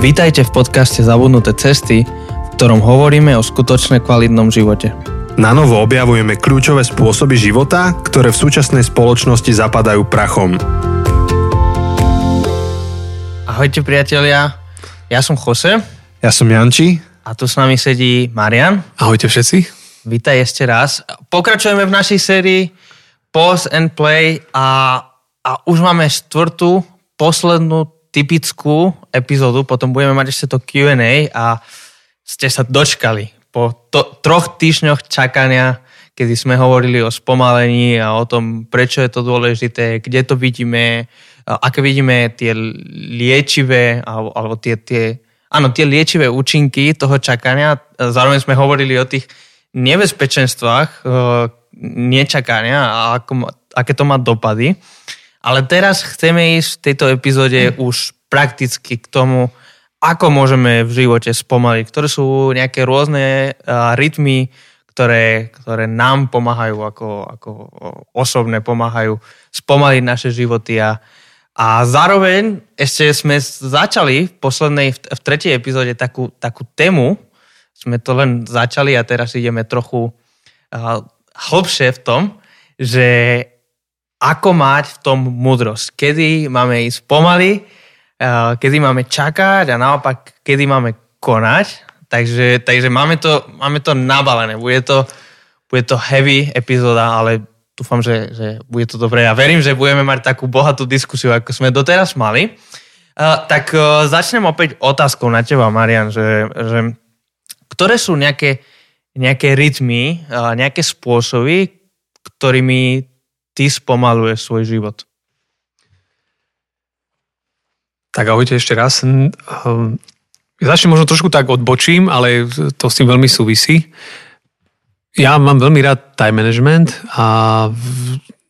Vítajte v podcaste Zabudnuté cesty, v ktorom hovoríme o skutočne kvalitnom živote. Na novo objavujeme kľúčové spôsoby života, ktoré v súčasnej spoločnosti zapadajú prachom. Ahojte priatelia, ja som Jose Ja som Janči. a tu s nami sedí Marian. Ahojte všetci. Vítaj ešte raz. Pokračujeme v našej sérii Pause and Play a, a už máme štvrtú, poslednú typickú epizódu, potom budeme mať ešte to Q&A a ste sa dočkali po to, troch týždňoch čakania, kedy sme hovorili o spomalení a o tom, prečo je to dôležité, kde to vidíme, aké vidíme tie liečivé alebo, alebo tie, tie, áno, tie liečivé účinky toho čakania. Zároveň sme hovorili o tých nebezpečenstvách e, nečakania a ako, aké to má dopady. Ale teraz chceme ísť v tejto epizóde už prakticky k tomu, ako môžeme v živote spomaliť, ktoré sú nejaké rôzne uh, rytmy, ktoré, ktoré nám pomáhajú, ako, ako osobne pomáhajú spomaliť naše životy a, a zároveň ešte sme začali v poslednej, v tretej epizóde takú, takú tému, sme to len začali a teraz ideme trochu uh, hlbšie v tom, že ako mať v tom múdrosť. Kedy máme ísť pomaly, eh, kedy máme čakať a naopak, kedy máme konať. Takže, takže máme, to, máme to nabalené. Bude to, bude to heavy epizóda, ale dúfam, že, že bude to dobré. Ja verím, že budeme mať takú bohatú diskusiu, ako sme doteraz mali. Uh, tak uh, začnem opäť otázkou na teba, Marian, že, že ktoré sú nejaké, nejaké rytmy, nejaké spôsoby, ktorými ty spomaluješ svoj život? Tak ahojte ešte raz. Hm, začnem možno trošku tak odbočím, ale to s tým veľmi súvisí. Ja mám veľmi rád time management a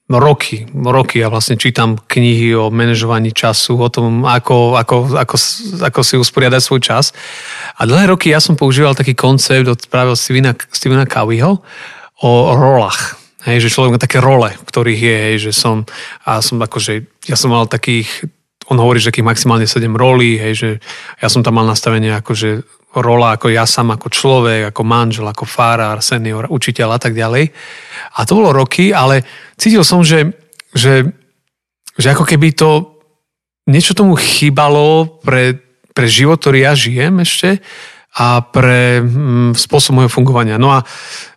roky, roky ja vlastne čítam knihy o manažovaní času, o tom, ako, ako, ako, ako si usporiadať svoj čas. A dlhé roky ja som používal taký koncept od práve od Stevena, Stevena Coveyho o rolách. Hej, že človek má také role, v ktorých je, hej, že som, a som akože, ja som mal takých, on hovorí, že takých maximálne 7 rolí, hej, že ja som tam mal nastavenie akože rola ako ja sám, ako človek, ako manžel, ako farár, senior, učiteľ a tak ďalej. A to bolo roky, ale cítil som, že, že, že ako keby to niečo tomu chýbalo pre, pre život, ktorý ja žijem ešte a pre mm, spôsob môjho fungovania. No a,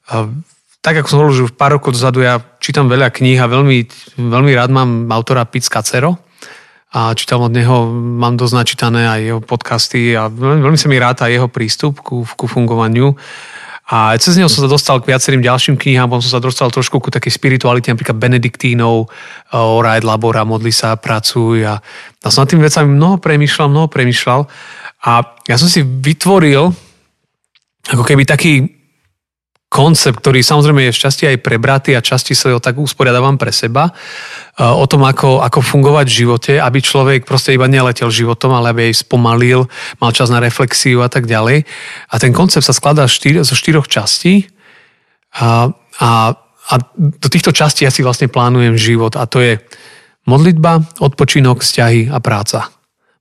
a tak ako som hovoril, že pár rokov dozadu ja čítam veľa kníh a veľmi, veľmi rád mám autora Piz Cacero a čítam od neho, mám dosť načítané aj jeho podcasty a veľmi, veľmi sa mi ráta jeho prístup ku, ku fungovaniu. A cez neho som sa dostal k viacerým ďalším knihám, potom som sa dostal trošku ku takej spiritualite, napríklad Benediktínov, Orajt Labora, Modli sa, Pracuj a, a som nad tým vecami mnoho premýšľal, mnoho premýšľal a ja som si vytvoril ako keby taký koncept, ktorý samozrejme je v časti aj prebratý a časti sa ho tak usporiadávam pre seba, e, o tom, ako, ako fungovať v živote, aby človek proste iba neletel životom, ale aby aj spomalil, mal čas na reflexiu a tak ďalej. A ten koncept sa skladá štyr, zo štyroch častí a, a, a do týchto častí ja si vlastne plánujem život a to je modlitba, odpočinok, vzťahy a práca.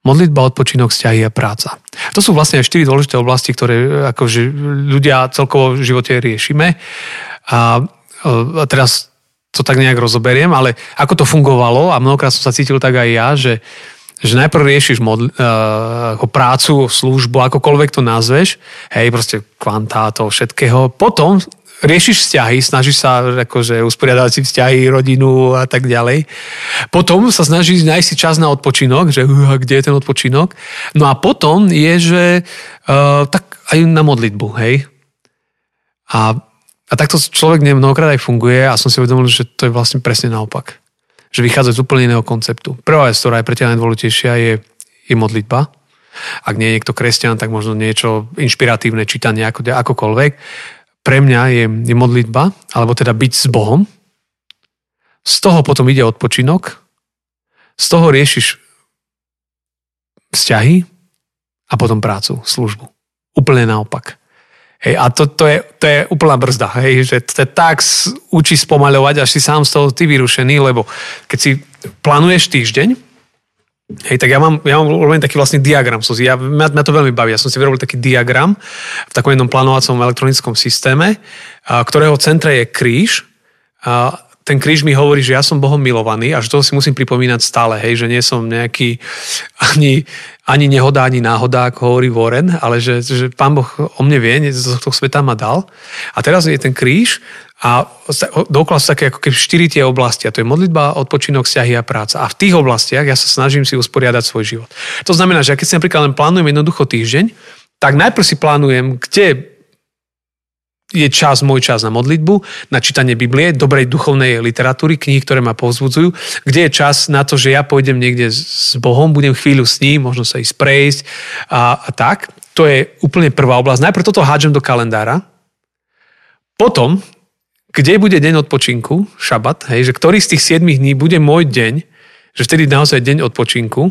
Modlitba, odpočinok, vzťahy a práca. To sú vlastne štyri dôležité oblasti, ktoré akože ľudia celkovo v živote riešime. A, a teraz to tak nejak rozoberiem, ale ako to fungovalo a mnohokrát som sa cítil tak aj ja, že, že najprv riešiš modl, uh, prácu, službu, akokoľvek to nazveš, hej, proste kvantá toho všetkého. Potom riešiš vzťahy, snažíš sa akože usporiadať si vzťahy, rodinu a tak ďalej. Potom sa snažíš nájsť si čas na odpočinok, že uh, kde je ten odpočinok. No a potom je, že uh, tak aj na modlitbu, hej. A, a takto človek mnohokrát aj funguje a som si uvedomil, že to je vlastne presne naopak. Že vychádza z úplne iného konceptu. Prvá vec, ktorá je pre teba najdôležitejšia, je, je modlitba. Ak nie je niekto kresťan, tak možno niečo inšpiratívne čítanie ako, akokoľvek pre mňa je, je modlitba, alebo teda byť s Bohom. Z toho potom ide odpočinok, z toho riešiš vzťahy a potom prácu, službu. Úplne naopak. Hej, a to, to, je, to je úplná brzda, hej, že to tak učí spomaľovať, až si sám z toho ty vyrušený, lebo keď si plánuješ týždeň, Hej, tak ja mám, ja mám urobený taký vlastný diagram. Som si, ja, mňa, mňa to veľmi baví. Ja som si vyrobil taký diagram v takom jednom plánovacom elektronickom systéme, a, ktorého centre je kríž. A ten kríž mi hovorí, že ja som Bohom milovaný a že to si musím pripomínať stále, hej, že nie som nejaký ani, ani nehoda, ani náhoda, ako hovorí Warren, ale že, že Pán Boh o mne vie, z tohto sveta ma dal. A teraz je ten kríž a dokola sú také ako keby štyri tie oblasti. A to je modlitba, odpočinok, vzťahy a práca. A v tých oblastiach ja sa snažím si usporiadať svoj život. To znamená, že keď si napríklad len plánujem jednoducho týždeň, tak najprv si plánujem, kde je čas, môj čas na modlitbu, na čítanie Biblie, dobrej duchovnej literatúry, kníh, ktoré ma povzbudzujú, kde je čas na to, že ja pôjdem niekde s Bohom, budem chvíľu s ním, možno sa ísť prejsť a, a tak. To je úplne prvá oblasť. Najprv toto hádžem do kalendára, potom, kde bude deň odpočinku, šabat, hej, že ktorý z tých 7 dní bude môj deň, že vtedy naozaj deň odpočinku.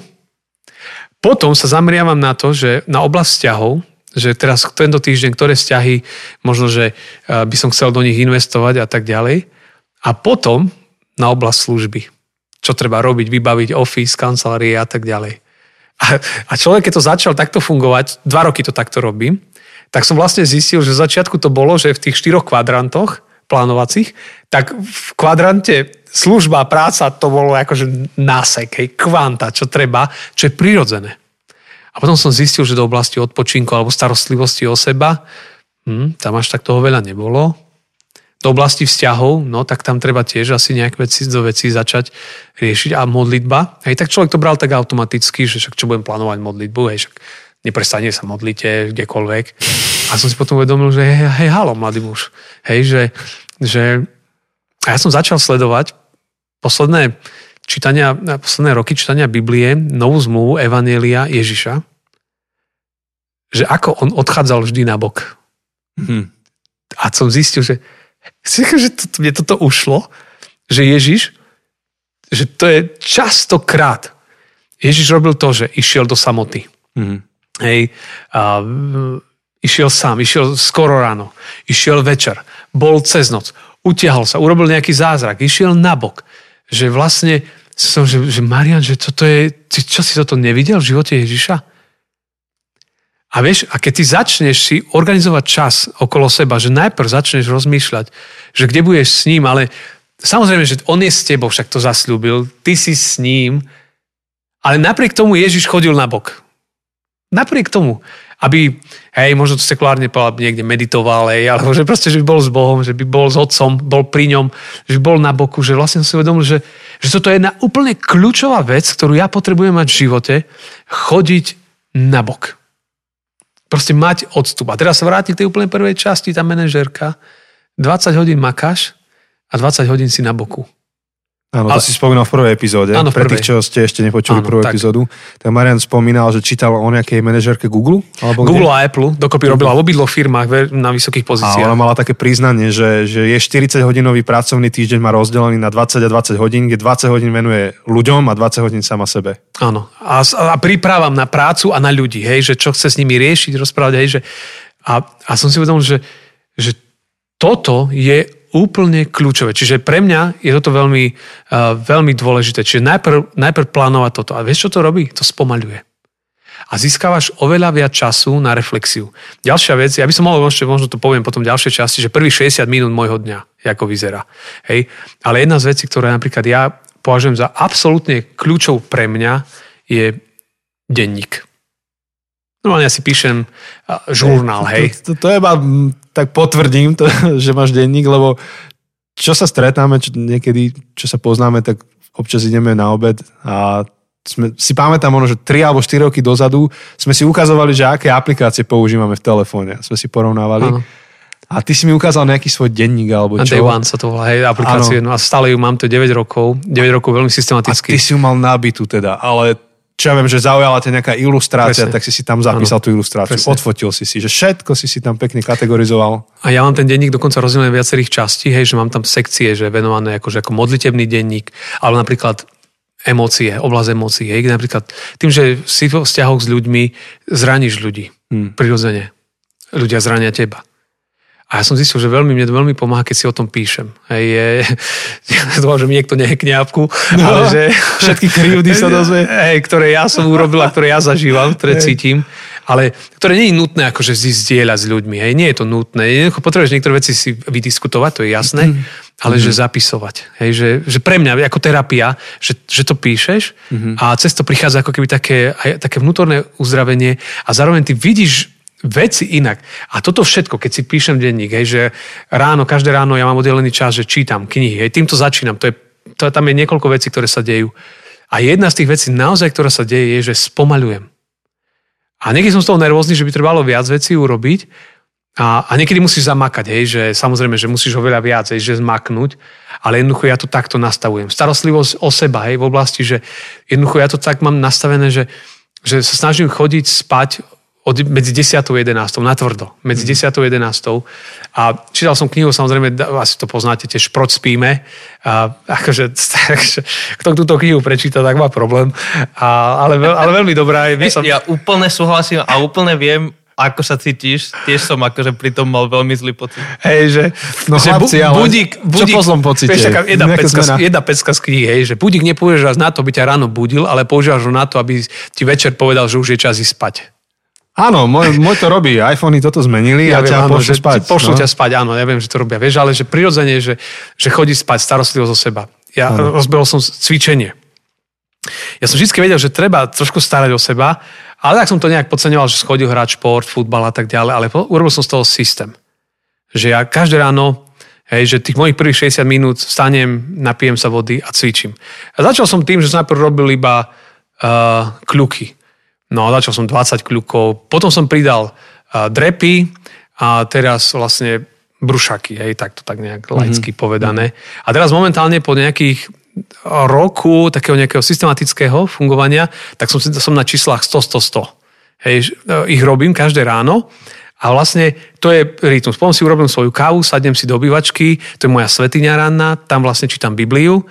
Potom sa zameriavam na to, že na oblasť vzťahov, že teraz tento týždeň, ktoré vzťahy, možno, že eh, by som chcel do nich investovať a tak ďalej. A potom na oblasť služby. Čo treba robiť, vybaviť office, kancelárie a tak ďalej. A, a človek, keď to začal takto fungovať, dva roky to takto robím, tak som vlastne zistil, že v začiatku to bolo, že v tých štyroch kvadrantoch plánovacích, tak v kvadrante služba, práca, to bolo akože násek, hej, kvanta, čo treba, čo je prirodzené. A potom som zistil, že do oblasti odpočinku alebo starostlivosti o seba, hm, tam až tak toho veľa nebolo. Do oblasti vzťahov, no tak tam treba tiež asi nejak veci, do veci začať riešiť. A modlitba, hej, tak človek to bral tak automaticky, že však čo budem plánovať modlitbu, hej, však neprestane sa modlite kdekoľvek. A som si potom uvedomil, že hej, hej halo, mladý muž. Hej, že, že a ja som začal sledovať posledné čítania, posledné roky čítania Biblie, novú zmluvu Evanielia Ježiša, že ako on odchádzal vždy na bok. Mm-hmm. A som zistil, že, že to, mne toto ušlo, že Ježiš, že to je častokrát. Ježiš robil to, že išiel do samoty. Mm-hmm. Hej, a, išiel sám, išiel skoro ráno, išiel večer, bol cez noc, utiahol sa, urobil nejaký zázrak, išiel na bok že vlastne som, že, že Marian, že toto je, ty, čo si toto nevidel v živote Ježiša? A vieš, a keď ty začneš si organizovať čas okolo seba, že najprv začneš rozmýšľať, že kde budeš s ním, ale samozrejme, že on je s tebou, však to zasľúbil, ty si s ním, ale napriek tomu Ježiš chodil na bok. Napriek tomu aby, hej, možno to sekulárne povedal, niekde meditoval, hej, alebo že proste, že by bol s Bohom, že by bol s Otcom, bol pri ňom, že by bol na boku, že vlastne som si uvedomil, že, že toto je jedna úplne kľúčová vec, ktorú ja potrebujem mať v živote, chodiť na bok. Proste mať odstup. A teraz sa vráti k tej úplne prvej časti, tá manažérka, 20 hodín makáš a 20 hodín si na boku. Áno, to ale... si spomínal v prvej epizóde. Áno, Pre tých, čo ste ešte nepočuli áno, prvú tak. epizódu. Tak Marian spomínal, že čítal o nejakej manažerke Google? Alebo Google kde? a Apple. Dokopy robila v obidvoch firmách na vysokých pozíciách. A ona mala také priznanie, že, že je 40-hodinový pracovný týždeň má rozdelený na 20 a 20 hodín, kde 20 hodín venuje ľuďom a 20 hodín sama sebe. Áno. A, a pripravam na prácu a na ľudí, hej, že čo chce s nimi riešiť, rozprávať, hej, že a, a som si uvedomil, že, že toto je úplne kľúčové. Čiže pre mňa je toto veľmi, uh, veľmi dôležité. Čiže najprv, najprv plánovať toto. A vieš, čo to robí? To spomaľuje. A získavaš oveľa viac času na reflexiu. Ďalšia vec, ja by som mohol, ešte možno to poviem potom ďalšej časti, že prvých 60 minút môjho dňa, ako vyzerá. Hej? Ale jedna z vecí, ktoré napríklad ja považujem za absolútne kľúčov pre mňa, je denník. Normálne ja si píšem žurnál, hej. To, to, to je iba, tak potvrdím to, že máš denník, lebo čo sa stretáme, čo, niekedy, čo sa poznáme, tak občas ideme na obed a sme, si pamätám ono, že 3 alebo 4 roky dozadu sme si ukazovali, že aké aplikácie používame v telefóne. Sme si porovnávali. Ano. A ty si mi ukázal nejaký svoj denník alebo čo. Day One sa to volá, hej, aplikácie. No a stále ju mám, to 9 rokov. 9 rokov veľmi systematicky. A ty si ju mal nabitú teda, ale čo ja viem, že zaujala ťa nejaká ilustrácia, Presne. tak si si tam zapísal ano. tú ilustráciu, Presne. odfotil si si, že všetko si si tam pekne kategorizoval. A ja mám ten denník dokonca rozdelený viacerých častí, hej, že mám tam sekcie, že venované akože ako modlitebný denník, ale napríklad emócie, oblasť emócií. Hej, napríklad tým, že si vo vzťahoch s ľuďmi zraníš ľudí. Hmm. Prirodzene. Ľudia zrania teba. A ja som zistil, že veľmi, mne to veľmi pomáha, keď si o tom píšem. Hej, je, dúfam, že mi niekto nehekne apku, no, ale že... Všetky krivdy sa dozvie. Hej, ktoré ja som urobil a ktoré ja zažívam, ktoré hej. cítim ale ktoré nie je nutné akože zdieľať s ľuďmi. Hej. Nie je to nutné. Jednoducho potrebuješ niektoré veci si vydiskutovať, to je jasné, mm-hmm. ale mm-hmm. že zapisovať. Hej. Že, že pre mňa ako terapia, že, že to píšeš mm-hmm. a cez to prichádza ako keby také, aj, také vnútorné uzdravenie a zároveň ty vidíš veci inak. A toto všetko, keď si píšem denník, hej, že ráno, každé ráno ja mám oddelený čas, že čítam knihy, hej, týmto začínam. To je, to, tam je niekoľko vecí, ktoré sa dejú. A jedna z tých vecí naozaj, ktorá sa deje, je, že spomalujem. A niekedy som z toho nervózny, že by trebalo viac vecí urobiť a, a niekedy musíš zamakať, hej, že samozrejme, že musíš ho veľa viac, hej, že zmaknúť, ale jednoducho ja to takto nastavujem. Starostlivosť o seba, hej, v oblasti, že jednoducho ja to tak mám nastavené, že, že sa snažím chodiť spať od, medzi 10. a 11. na tvrdo. Medzi 10. a 11. A čítal som knihu, samozrejme, asi to poznáte tiež, Proč spíme. A akože, takže, kto túto knihu prečíta, tak má problém. A, ale, ale veľmi dobrá je. Som... Ja úplne súhlasím a úplne viem, ako sa cítiš, tiež som akože pri tom mal veľmi zlý pocit. Hej, že, no že chlapci, ale budík, budík, čo po zlom pocite? Vieš, taká jedna, pecka, jedna pecka z knihy, hej, že budík nepoužívaš na to, aby ťa ráno budil, ale používaš ho na to, aby ti večer povedal, že už je čas ísť spať. Áno, môj, môj to robí. iPhony toto zmenili ja a ťa áno, pošlu spať. Pošlu no? ťa spať, áno, ja viem, že to robia. Vieš, ale že prirodzene, že, že chodí spať starostlivosť o seba. Ja áno. rozbehol som cvičenie. Ja som vždy vedel, že treba trošku starať o seba, ale tak som to nejak podceňoval, že schodil hrať šport, futbal a tak ďalej, ale urobil som z toho systém. Že ja každé ráno Hej, že tých mojich prvých 60 minút stanem, napijem sa vody a cvičím. A začal som tým, že som najprv robil iba uh, kľuky. No a začal som 20 kľukov, potom som pridal uh, drepy a teraz vlastne brušaky, hej, tak to tak nejak mhm. laicky mm-hmm. povedané. A teraz momentálne po nejakých roku takého nejakého systematického fungovania, tak som, som na číslach 100, 100, 100. Hej, ich robím každé ráno a vlastne to je rytmus. Potom si urobím svoju kávu, sadnem si do obývačky, to je moja svetiňa ranná, tam vlastne čítam Bibliu,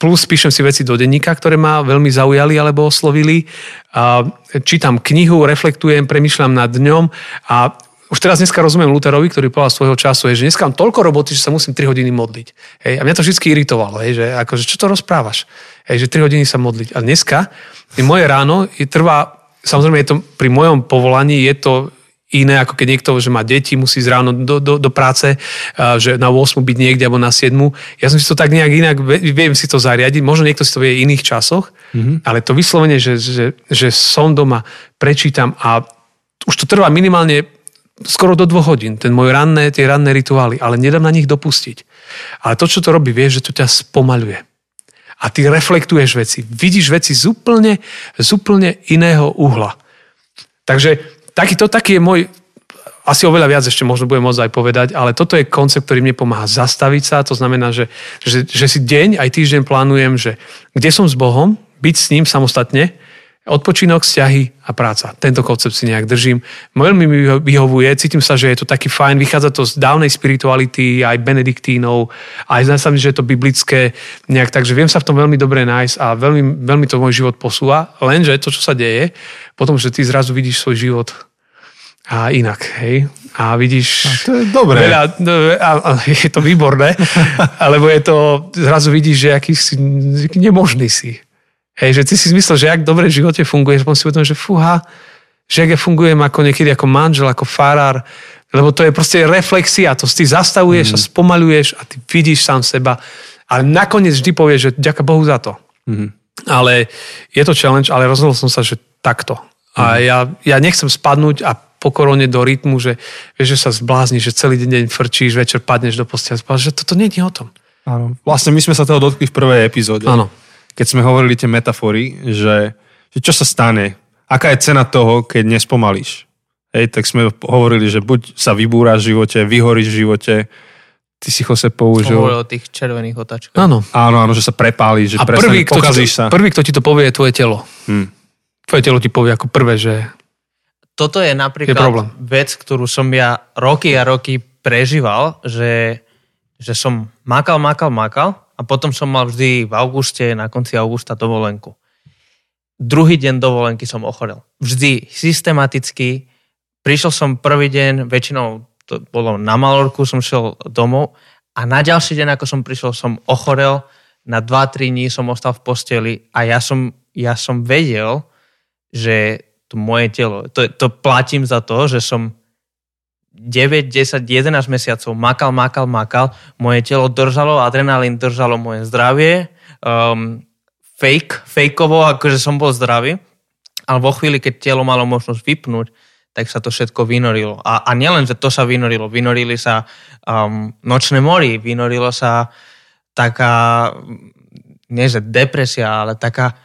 plus píšem si veci do denníka, ktoré ma veľmi zaujali alebo oslovili. Čítam knihu, reflektujem, premyšľam nad dňom a už teraz dneska rozumiem Luterovi, ktorý povedal svojho času, je, že dneska mám toľko roboty, že sa musím 3 hodiny modliť. Hej, a mňa to vždy iritovalo, hej, že akože, čo to rozprávaš? Hej, že 3 hodiny sa modliť. A dneska moje ráno je, trvá, samozrejme je to pri mojom povolaní, je to iné, ako keď niekto, že má deti, musí ísť ráno do, do, do práce, že na 8 byť niekde alebo na 7. Ja som si to tak nejak inak, viem si to zariadiť, možno niekto si to vie v iných časoch, mm-hmm. ale to vyslovene, že, že, že som doma, prečítam a už to trvá minimálne skoro do dvoch hodín, ten môj ranné, tie ranné rituály, ale nedám na nich dopustiť. Ale to, čo to robí, vieš, že to ťa spomaluje. A ty reflektuješ veci, vidíš veci z úplne, z úplne iného uhla. Takže taký, to, taký je môj, asi oveľa viac ešte možno budem môcť aj povedať, ale toto je koncept, ktorý mne pomáha zastaviť sa. To znamená, že, že, že si deň aj týždeň plánujem, že kde som s Bohom, byť s ním samostatne, Odpočinok, vzťahy a práca. Tento koncept si nejak držím. Veľmi mi vyhovuje, cítim sa, že je to taký fajn, vychádza to z dávnej spirituality, aj benediktínov, aj zdá sa mi, že je to biblické nejak, takže viem sa v tom veľmi dobre nájsť a veľmi, veľmi to môj život posúva. Lenže to, čo sa deje, potom, že ty zrazu vidíš svoj život a inak, hej. A vidíš... A to je dobré. Veľa, no, a, a je to výborné, alebo je to, zrazu vidíš, že aký si nemožný si. Hej, že ty si myslel, že ak dobre v živote funguješ, potom si uvedom, že fúha, že ak ja fungujem ako niekedy ako manžel, ako farár, lebo to je proste reflexia, to ty zastavuješ mm. a spomaluješ a ty vidíš sám seba, ale nakoniec vždy povieš, že ďaká Bohu za to. Mm. Ale je to challenge, ale rozhodol som sa, že takto. A mm. ja, ja nechcem spadnúť a pokorone do rytmu, že, vieš, že sa zblázni, že celý deň frčíš, večer padneš do postele, že toto nie je o tom. Áno. Vlastne my sme sa toho dotkli v prvej epizóde. Áno keď sme hovorili tie metafory, že, že čo sa stane, aká je cena toho, keď nespomalíš. Hej, tak sme hovorili, že buď sa vybúraš v živote, vyhoríš v živote, ty si Jose použil. Hovoril o tých červených otáčkach. Áno. Áno, áno, že sa prepálíš, že A prvý, kto ti, sa. Prvý, kto ti to povie, je tvoje telo. Hmm. Tvoje telo ti povie ako prvé, že Toto je napríklad je vec, ktorú som ja roky a roky prežíval, že, že som makal, makal, makal a potom som mal vždy v auguste, na konci augusta dovolenku. Druhý deň dovolenky som ochorel. Vždy, systematicky. Prišiel som prvý deň, väčšinou to bolo na Malorku, som šiel domov a na ďalší deň, ako som prišiel, som ochorel, na 2-3 dní som ostal v posteli a ja som, ja som vedel, že to moje telo, to, to platím za to, že som 9, 10, 11 mesiacov makal, makal, makal, moje telo držalo, adrenalín držalo moje zdravie, um, fake, fakeovo, akože som bol zdravý, ale vo chvíli, keď telo malo možnosť vypnúť, tak sa to všetko vynorilo. A, a nielen, že to sa vynorilo, vynorili sa um, nočné mori, vynorilo sa taká, nie že depresia, ale taká,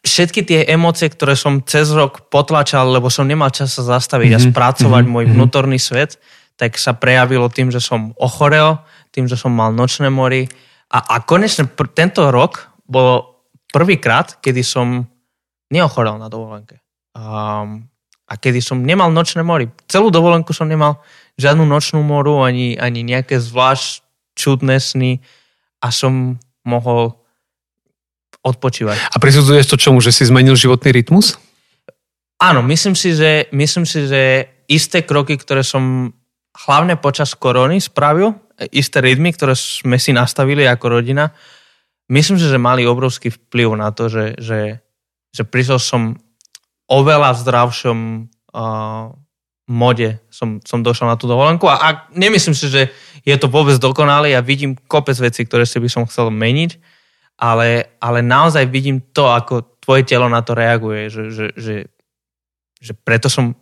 všetky tie emócie, ktoré som cez rok potlačal, lebo som nemal čas sa zastaviť mm-hmm. a mhm. spracovať mm-hmm. môj mhm. vnútorný svet, tak sa prejavilo tým, že som ochorel, tým, že som mal nočné mori. A, a konečne pr- tento rok bolo prvýkrát, kedy som neochorel na dovolenke. Um, a kedy som nemal nočné mori. Celú dovolenku som nemal žiadnu nočnú moru, ani, ani nejaké zvlášť čudné sny a som mohol odpočívať. A prisudzuješ to čomu, že si zmenil životný rytmus? Áno, myslím si, že, myslím si, že isté kroky, ktoré som hlavne počas korony spravil, isté rytmy, ktoré sme si nastavili ako rodina, myslím si, že mali obrovský vplyv na to, že, že, že prišiel som oveľa zdravšom uh, mode som, som došiel na tú dovolenku a, a nemyslím si, že je to vôbec dokonalé. Ja vidím kopec vecí, ktoré si by som chcel meniť, ale, ale naozaj vidím to, ako tvoje telo na to reaguje, že, že, že, že preto som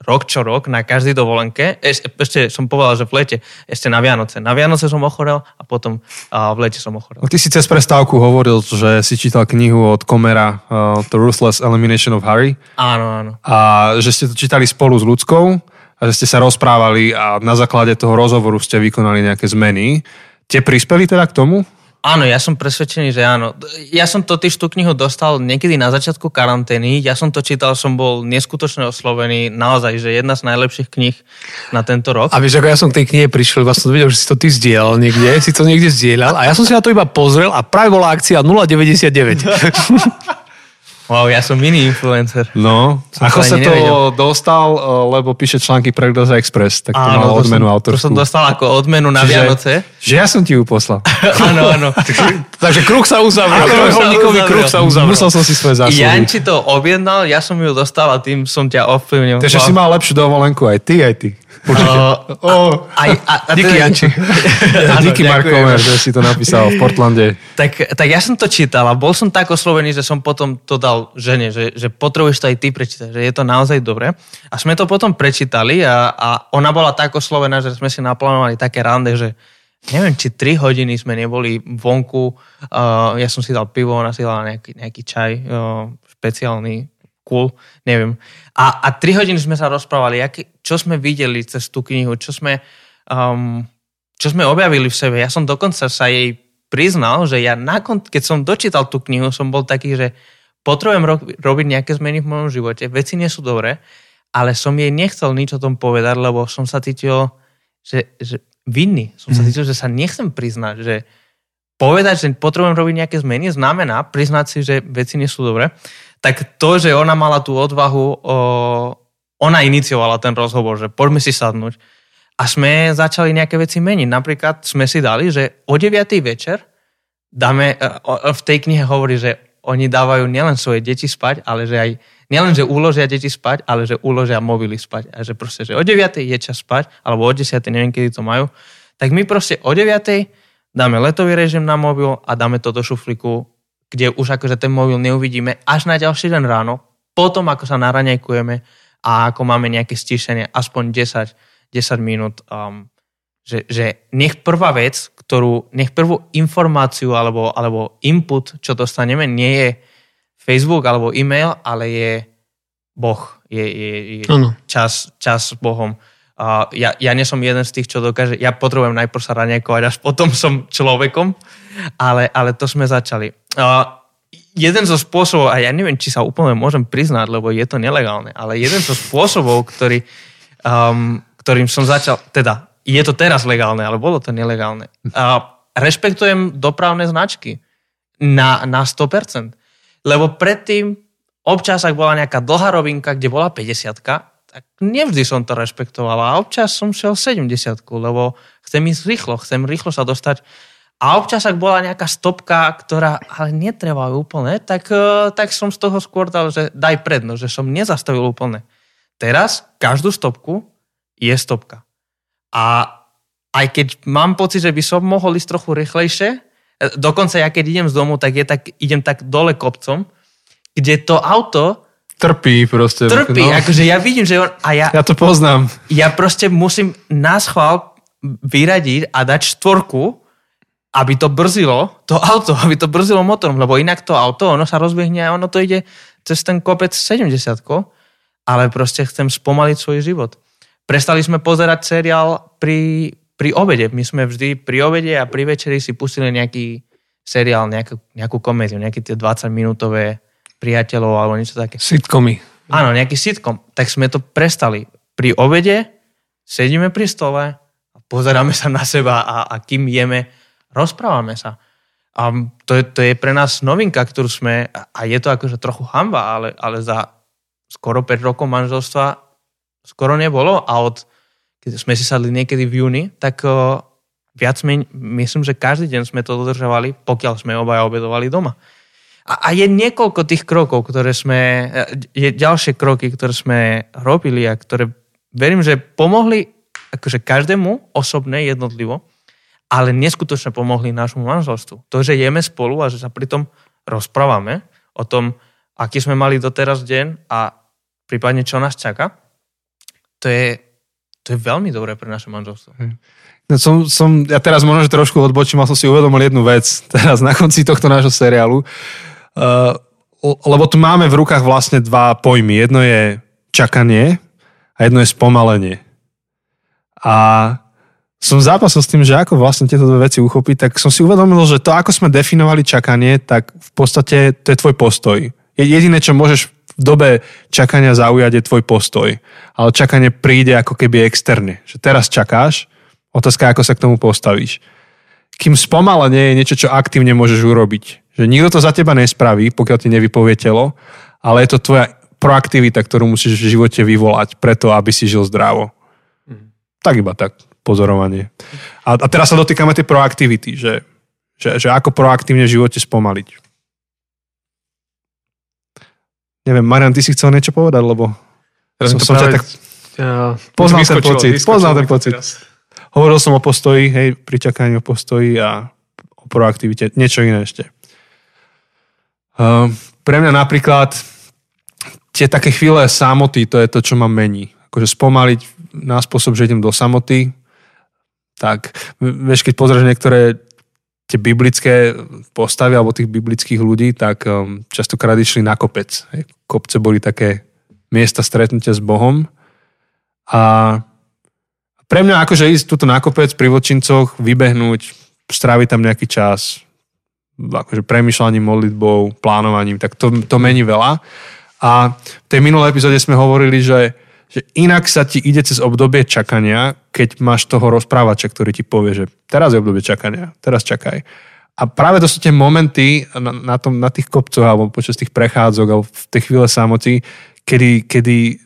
rok čo rok na každej dovolenke. Ešte, ešte som povedal, že v lete, ešte na Vianoce. Na Vianoce som ochorel a potom a v lete som ochorel. Ty si cez prestávku hovoril, že si čítal knihu od Komera uh, The Ruthless Elimination of Harry. Áno, áno. A že ste to čítali spolu s ľudskou a že ste sa rozprávali a na základe toho rozhovoru ste vykonali nejaké zmeny. Tie prispeli teda k tomu? Áno, ja som presvedčený, že áno. Ja som totiž tú knihu dostal niekedy na začiatku karantény. Ja som to čítal, som bol neskutočne oslovený. Naozaj, že jedna z najlepších kníh na tento rok. A vieš, ako ja som k tej knihe prišiel, som videl, že si to ty zdieľal niekde, si to niekde zdieľal a ja som si na to iba pozrel a práve bola akcia 0,99. Wow, ja som iný influencer. No, som ako sa to nevedel. dostal, eh, lebo píše články pre Gdoza Express, tak to Áno, mal odmenu som, autorskú. To som dostal ako odmenu na Čiže, Vianoce. Že ja som ti ju poslal. áno, áno. Takže kruh sa uzavrel. Trojholníkový kruh sa uzavrel. Musel som si svoje zásluhy. Janči to objednal, ja som ju dostal a tým som ťa ovplyvnil. Takže si mal lepšiu dovolenku aj ty, aj ty. Uh, oh. aj, a, a Díky, teda- Janči. Díky Markover, že si to napísal v Portlande. Tak, tak ja som to čítal a bol som tak oslovený, že som potom to dal žene, že, že potrebuješ to aj ty prečítať, že je to naozaj dobré. A sme to potom prečítali a, a ona bola tak oslovená, že sme si naplánovali také rande, že neviem, či 3 hodiny sme neboli vonku. Uh, ja som si dal pivo, ona si dala nejaký, nejaký čaj uh, špeciálny, cool, neviem. A, a 3 hodiny sme sa rozprávali, aký, čo sme videli cez tú knihu, čo sme, um, čo sme objavili v sebe. Ja som dokonca sa jej priznal, že ja nakon, keď som dočítal tú knihu, som bol taký, že potrebujem ro- robiť nejaké zmeny v mojom živote, veci nie sú dobré, ale som jej nechcel nič o tom povedať, lebo som sa cítil, že, že vinný. Som sa mhm. cítil, že sa nechcem priznať, že povedať, že potrebujem robiť nejaké zmeny, znamená priznať si, že veci nie sú dobré. Tak to, že ona mala tú odvahu o, ona iniciovala ten rozhovor, že poďme si sadnúť. A sme začali nejaké veci meniť. Napríklad sme si dali, že o 9. večer dáme, e, v tej knihe hovorí, že oni dávajú nielen svoje deti spať, ale že aj, nielen, že uložia deti spať, ale že uložia mobily spať. A že proste, že o 9. je čas spať, alebo o 10. neviem, kedy to majú. Tak my proste o 9. dáme letový režim na mobil a dáme to do šuflíku, kde už akože ten mobil neuvidíme až na ďalší deň ráno, potom ako sa naraňajkujeme, a ako máme nejaké stíšenie, aspoň 10, 10 minút, um, že, že nech prvá vec, ktorú, nech prvú informáciu alebo, alebo input, čo dostaneme, nie je Facebook alebo e-mail, ale je Boh, je, je, je čas, čas s Bohom. Uh, ja, ja nie som jeden z tých, čo dokáže, ja potrebujem najprv sa raňajkovať, až potom som človekom, ale, ale to sme začali. Uh, jeden zo spôsobov, a ja neviem, či sa úplne môžem priznať, lebo je to nelegálne, ale jeden zo spôsobov, ktorý, um, ktorým som začal, teda je to teraz legálne, ale bolo to nelegálne. A rešpektujem dopravné značky na, na 100%. Lebo predtým občas, ak bola nejaká dlhá rovinka, kde bola 50 tak nevždy som to rešpektoval a občas som šiel 70 lebo chcem ísť rýchlo, chcem rýchlo sa dostať a občas, ak bola nejaká stopka, ktorá ale netrvá úplne, tak, e, tak som z toho skôr dal, že daj predno, že som nezastavil úplne. Teraz každú stopku je stopka. A aj keď mám pocit, že by som mohol ísť trochu rýchlejšie, e, dokonca ja keď idem z domu, tak, je tak idem tak dole kopcom, kde to auto Trpí proste. trpí. No. Akože ja vidím, že on... A ja, Ja to poznám. ja proste musím na schvál vyradiť a dať štvorku, aby to brzilo, to auto, aby to brzilo motorom, lebo inak to auto, ono sa rozbehne a ono to ide cez ten kopec 70 ale proste chcem spomaliť svoj život. Prestali sme pozerať seriál pri, pri obede. My sme vždy pri obede a pri večeri si pustili nejaký seriál, nejakú, nejakú komédiu, nejaké tie 20-minútové priateľov alebo niečo také. Sitcomy. Áno, nejaký sitcom. Tak sme to prestali. Pri obede sedíme pri stole a pozeráme sa na seba a, a kým jeme, rozprávame sa. A to je, to je pre nás novinka, ktorú sme, a je to akože trochu hamba, ale, ale za skoro 5 rokov manželstva skoro nebolo a od, keď sme si sadli niekedy v júni, tak uh, viac meň, myslím, že každý deň sme to dodržovali, pokiaľ sme obaja obedovali doma. A, a je niekoľko tých krokov, ktoré sme, je ďalšie kroky, ktoré sme robili a ktoré verím, že pomohli akože každému osobne, jednotlivo, ale neskutočne pomohli nášmu manželstvu. To, že jeme spolu a že sa pritom rozprávame o tom, aký sme mali doteraz deň a prípadne čo nás čaká, to je, to je veľmi dobré pre naše manželstvo. No som, som, ja teraz možno, že trošku odbočím, ale som si uvedomil jednu vec teraz na konci tohto nášho seriálu. Uh, lebo tu máme v rukách vlastne dva pojmy. Jedno je čakanie a jedno je spomalenie. A som zápasil s tým, že ako vlastne tieto dve veci uchopiť, tak som si uvedomil, že to, ako sme definovali čakanie, tak v podstate to je tvoj postoj. Je jediné, čo môžeš v dobe čakania zaujať, je tvoj postoj. Ale čakanie príde ako keby externe. Že teraz čakáš, otázka, ako sa k tomu postavíš. Kým spomalenie je niečo, čo aktívne môžeš urobiť. Že nikto to za teba nespraví, pokiaľ ti nevypovie telo, ale je to tvoja proaktivita, ktorú musíš v živote vyvolať preto, aby si žil zdravo. Tak iba tak pozorovanie. A, a teraz sa dotýkame tej proaktivity, že, že, že ako proaktívne v živote spomaliť. Neviem, Marian, ty si chcel niečo povedať, lebo Teraz som, to som práve- tak... Ja, Poznám ten pocit, poznám ten pocit. teraz. Hovoril som o postoji, hej, pri čakaní o postoji a o proaktivite. Niečo iné ešte. Uh, pre mňa napríklad tie také chvíle samoty, to je to, čo ma mení. Akože spomaliť na spôsob, že idem do samoty, tak vieš, keď pozrieš niektoré tie biblické postavy alebo tých biblických ľudí, tak um, častokrát išli na kopec. Kopce boli také miesta stretnutia s Bohom a pre mňa akože ísť tuto na kopec pri vočincoch, vybehnúť, stráviť tam nejaký čas, akože premyšľaním, modlitbou, plánovaním, tak to, to mení veľa. A v tej minulej epizóde sme hovorili, že, že inak sa ti ide cez obdobie čakania, keď máš toho rozprávača, ktorý ti povie, že teraz je obdobie čakania, teraz čakaj. A práve to sú tie momenty na, na, tom, na tých kopcoch alebo počas tých prechádzok alebo v tej chvíle samoty, kedy, kedy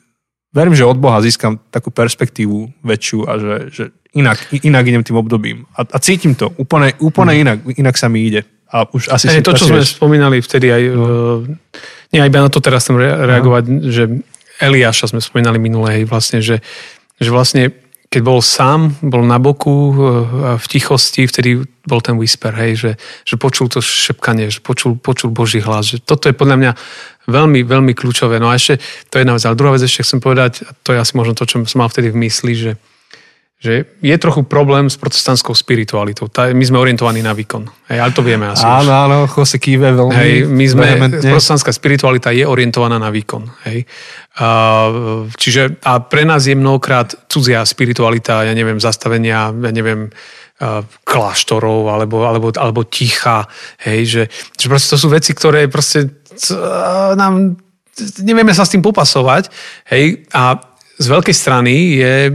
verím, že od Boha získam takú perspektívu väčšiu a že, že inak, inak idem tým obdobím. A, a cítim to úplne, úplne inak, inak sa mi ide. A už asi si to, čo sme vieš. spomínali vtedy aj, no. nie iba na to teraz chcem re- reagovať, že Eliáša sme spomínali minule, hej, vlastne, že, že vlastne keď bol sám, bol na boku eh, v tichosti, vtedy bol ten whisper, hej, že, že počul to šepkanie, že počul, počul Boží hlas. Že toto je podľa mňa veľmi, veľmi kľúčové. No a ešte, to je. Ale druhá vec ešte chcem povedať, a to je asi možno to, čo som mal vtedy v mysli, že, že je trochu problém s protestantskou spiritualitou. Tá, my sme orientovaní na výkon. Hej, ale to vieme asi. už. Áno, áno, Jose kýve veľmi Hej, my sme, vehementne. protestantská spiritualita je orientovaná na výkon. Hej. A, čiže a pre nás je mnohokrát cudzia spiritualita, ja neviem, zastavenia, ja neviem, kláštorov alebo, alebo, alebo ticha. Hej, že, že proste to sú veci, ktoré proste nám nevieme sa s tým popasovať. Hej, a z veľkej strany je e,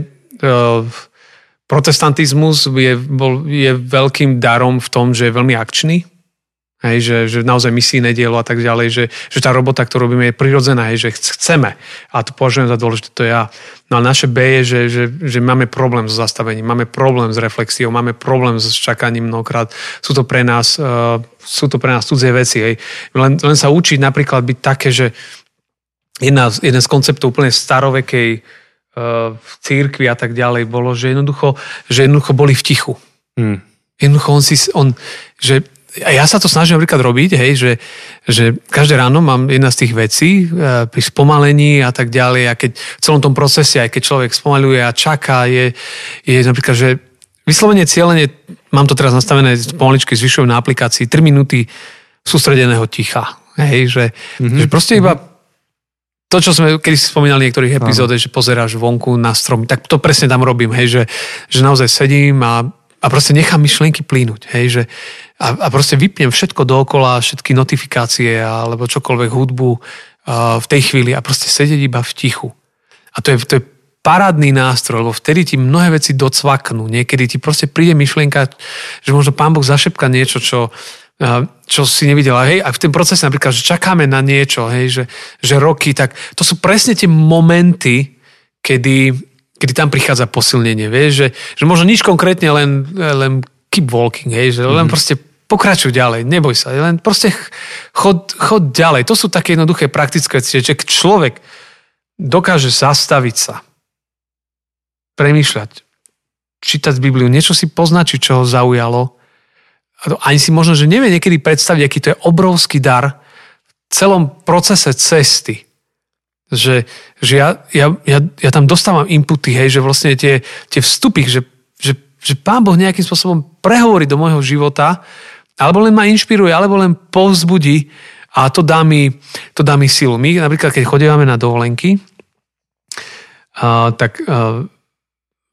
protestantizmus je, bol, je veľkým darom v tom, že je veľmi akčný. Hej, že, že naozaj misijné dielo a tak ďalej, že, že tá robota, ktorú robíme, je prirodzená, hej, že chceme. A to považujem za dôležité, to ja. No a naše B je, že, že, že máme problém so zastavením, máme problém s reflexiou, máme problém s čakaním mnohokrát. Sú to pre nás, uh, sú to pre nás cudzie veci. Hej. Len, len sa učiť napríklad byť také, že jedna, jeden z konceptov úplne starovekej uh, církvy a tak ďalej bolo, že jednoducho, že jednoducho boli v tichu. Hmm. Jednoducho on si, on, že a ja sa to snažím napríklad robiť, hej, že, že každé ráno mám jedna z tých vecí e, pri spomalení a tak ďalej a keď v celom tom procese, aj keď človek spomaluje a čaká, je, je napríklad, že vyslovene cieľenie, mám to teraz nastavené pomaličky, zvyšujem na aplikácii 3 minúty sústredeného ticha. Hej, že, mm-hmm. že proste iba to, čo sme kedy si spomínali v niektorých epizódach, že pozeráš vonku na strom, tak to presne tam robím, hej, že, že naozaj sedím a a proste nechám myšlienky plínuť. Hej, že, a, a proste vypnem všetko dookola, všetky notifikácie alebo čokoľvek hudbu uh, v tej chvíli a proste sedieť iba v tichu. A to je, to je parádny nástroj, lebo vtedy ti mnohé veci docvaknú. Niekedy ti proste príde myšlienka, že možno pán Boh zašepka niečo, čo, čo si nevidela. Hej, a v tom procese napríklad, že čakáme na niečo, hej, že, že roky, tak to sú presne tie momenty, kedy, kedy tam prichádza posilnenie, vieš, že, že možno nič konkrétne, len, len keep walking, hej, že len mm. proste pokračuj ďalej, neboj sa, len proste chod, chod ďalej. To sú také jednoduché praktické veci, že človek dokáže zastaviť sa, premýšľať, čítať Bibliu, niečo si poznačiť, čo ho zaujalo. Ani si možno, že nevie niekedy predstaviť, aký to je obrovský dar v celom procese cesty že, že ja, ja, ja, ja tam dostávam inputy, hej, že vlastne tie, tie vstupy, že, že, že Pán Boh nejakým spôsobom prehovorí do môjho života, alebo len ma inšpiruje, alebo len povzbudí a to dá mi, to dá mi silu. My napríklad, keď chodívame na dovolenky, uh, tak uh,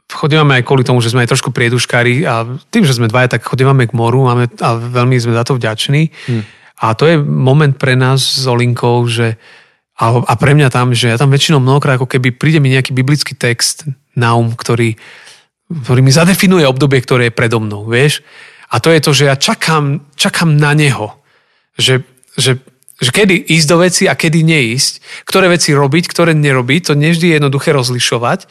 chodívame aj kvôli tomu, že sme aj trošku prieduškári a tým, že sme dvaja, tak chodívame k moru máme, a veľmi sme za to vďační. Hmm. A to je moment pre nás s Olinkou, že, a, a pre mňa tam, že ja tam väčšinou mnohokrát ako keby príde mi nejaký biblický text na um, ktorý, ktorý mi zadefinuje obdobie, ktoré je predo mnou, vieš. A to je to, že ja čakám, čakám na neho. Že, že, že kedy ísť do veci a kedy neísť. Ktoré veci robiť, ktoré nerobiť. To nevždy je jednoduché rozlišovať.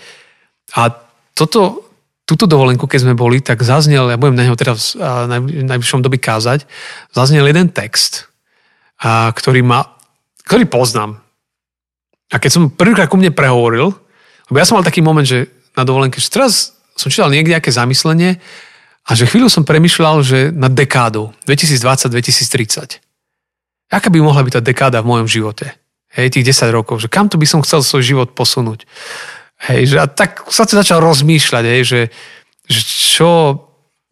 A toto, túto dovolenku, keď sme boli, tak zaznel, ja budem na neho teraz v najbližšom doby kázať, zaznel jeden text, a, ktorý ma, ktorý poznám. A keď som prvýkrát ku mne prehovoril, lebo ja som mal taký moment, že na dovolenke, že teraz som čítal niekde nejaké zamyslenie a že chvíľu som premyšľal, že na dekádu 2020-2030. Aká by mohla byť tá dekáda v mojom živote? Hej, tých 10 rokov, že kam to by som chcel svoj život posunúť? Hej, že a tak sa to začal rozmýšľať, hej, že, že čo,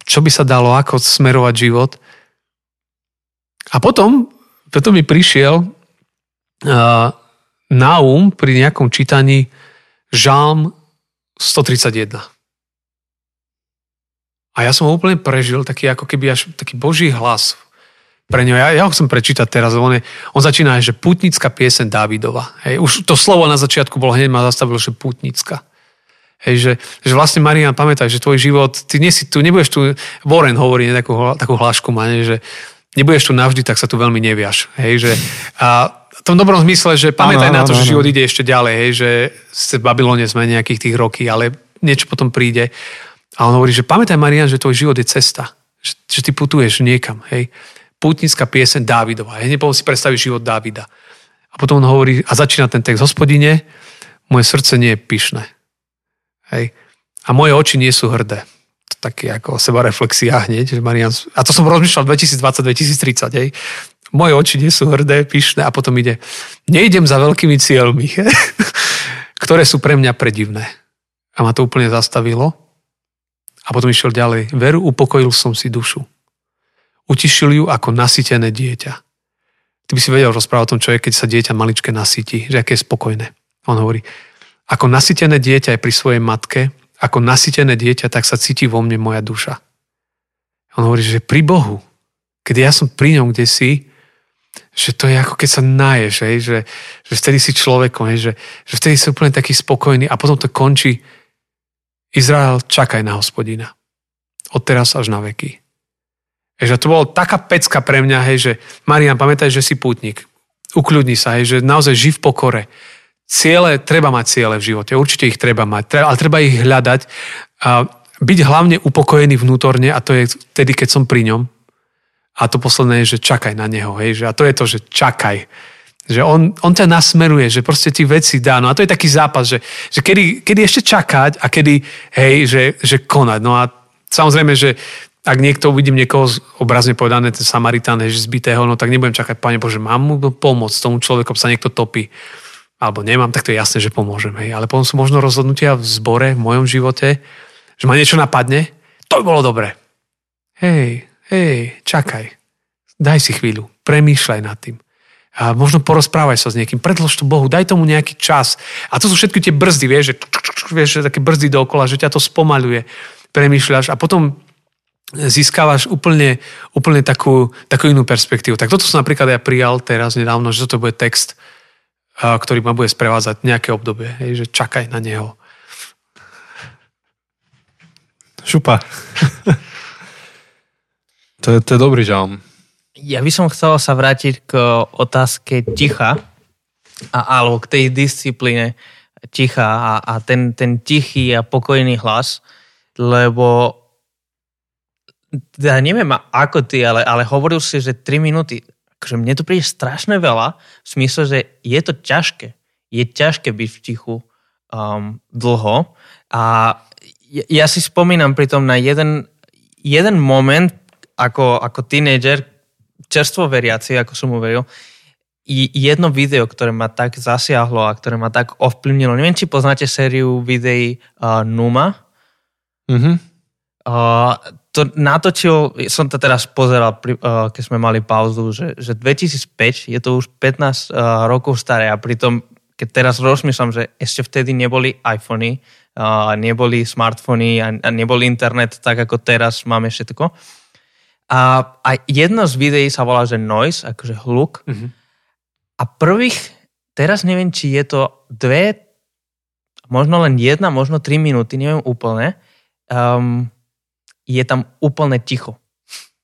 čo by sa dalo, ako smerovať život. A potom, potom mi prišiel uh, Naum pri nejakom čítaní Žálm 131. A ja som ho úplne prežil, taký ako keby až taký boží hlas pre ňo. Ja, ja ho chcem prečítať teraz. On, je, on začína, že putnická piesen Dávidova. Hej, už to slovo na začiatku bolo hneď ma zastavilo, že putnická. Hej, že, že vlastne Marian, pamätaj, že tvoj život, ty nie si tu, nebudeš tu, Warren hovorí ne, takú, takú hlášku má, ne, že nebudeš tu navždy, tak sa tu veľmi neviaš. Hej, že, a v tom dobrom zmysle, že pamätaj ano, na to, ano, že život ide ešte ďalej, hej, že v Babylone sme nejakých tých roky, ale niečo potom príde. A on hovorí, že pamätaj, Marian, že tvoj život je cesta. Že, že ty putuješ niekam, hej. Pútnická piesen Dávidova. Nepovedal si predstaviť život Dávida. A potom on hovorí, a začína ten text, hospodine, moje srdce nie je pyšné. Hej. A moje oči nie sú hrdé. To také ako seba reflexia hneď. Že Marian, a to som rozmýšľal 2020-2030. Hej moje oči nie sú hrdé, pyšné a potom ide, nejdem za veľkými cieľmi, ktoré sú pre mňa predivné. A ma to úplne zastavilo. A potom išiel ďalej. Veru, upokojil som si dušu. Utišil ju ako nasytené dieťa. Ty by si vedel rozprávať o tom, čo je, keď sa dieťa maličké nasytí, že aké je spokojné. On hovorí, ako nasytené dieťa je pri svojej matke, ako nasytené dieťa, tak sa cíti vo mne moja duša. On hovorí, že pri Bohu, keď ja som pri ňom, kde si, že to je ako keď sa naješ, hej, že, že vtedy si človekom, hej, že, že vtedy si úplne taký spokojný a potom to končí. Izrael, čakaj na hospodina. Od teraz až na veky. Že to bolo taká pecka pre mňa, hej, že Marian, pamätaj, že si pútnik. Ukľudni sa, hej, že naozaj živ v pokore. Ciele, treba mať ciele v živote, určite ich treba mať, ale treba ich hľadať. A byť hlavne upokojený vnútorne a to je vtedy, keď som pri ňom. A to posledné je, že čakaj na neho. Hej, že, a to je to, že čakaj. Že on, on ťa nasmeruje, že proste ti veci dá. No a to je taký zápas, že, že kedy, kedy ešte čakať a kedy, hej, že, že konať. No a samozrejme, že ak niekto uvidím niekoho obrazne povedané, ten Samaritán, že zbitého, no tak nebudem čakať, Pane Bože, mám mu pomôcť tomu človeku, sa niekto topí. Alebo nemám, tak to je jasné, že pomôžem. Hej. Ale potom sú možno rozhodnutia v zbore, v mojom živote, že ma niečo napadne, to by bolo dobre. Hej, hej, čakaj. Daj si chvíľu, premýšľaj nad tým. A možno porozprávaj sa s niekým, predlož to Bohu, daj tomu nejaký čas. A to sú všetky tie brzdy, vieš, že, vieš, že také brzdy dookola, že ťa to spomaluje, premýšľaš a potom získavaš úplne, úplne takú, takú inú perspektívu. Tak toto som napríklad ja prijal teraz nedávno, že toto bude text, ktorý ma bude sprevádzať nejaké obdobie, hej, že čakaj na neho. Šupa. to, je, to je dobrý žalm. Ja by som chcel sa vrátiť k otázke ticha, a, alebo k tej disciplíne ticha a, a ten, ten tichý a pokojný hlas, lebo ja neviem ako ty, ale, ale hovoril si, že 3 minúty, akože mne to príde strašne veľa, v smysle, že je to ťažké. Je ťažké byť v tichu um, dlho a ja, si spomínam pritom na jeden, jeden moment ako, ako tínedžer, čerstvo veriaci, ako som uveril, jedno video, ktoré ma tak zasiahlo a ktoré ma tak ovplyvnilo. Neviem, či poznáte sériu videí uh, Numa. Mm-hmm. Uh, to natočil, som to teraz pozeral, uh, keď sme mali pauzu, že, že 2005, je to už 15 uh, rokov staré a pritom, keď teraz rozmýšľam, že ešte vtedy neboli iPhony, a neboli smartfóny a, a nebol internet tak, ako teraz máme všetko. A, a jedno z videí sa volá, že noise, akože hluk. Mm-hmm. A prvých, teraz neviem, či je to dve, možno len jedna, možno tri minúty, neviem úplne, um, je tam úplne ticho.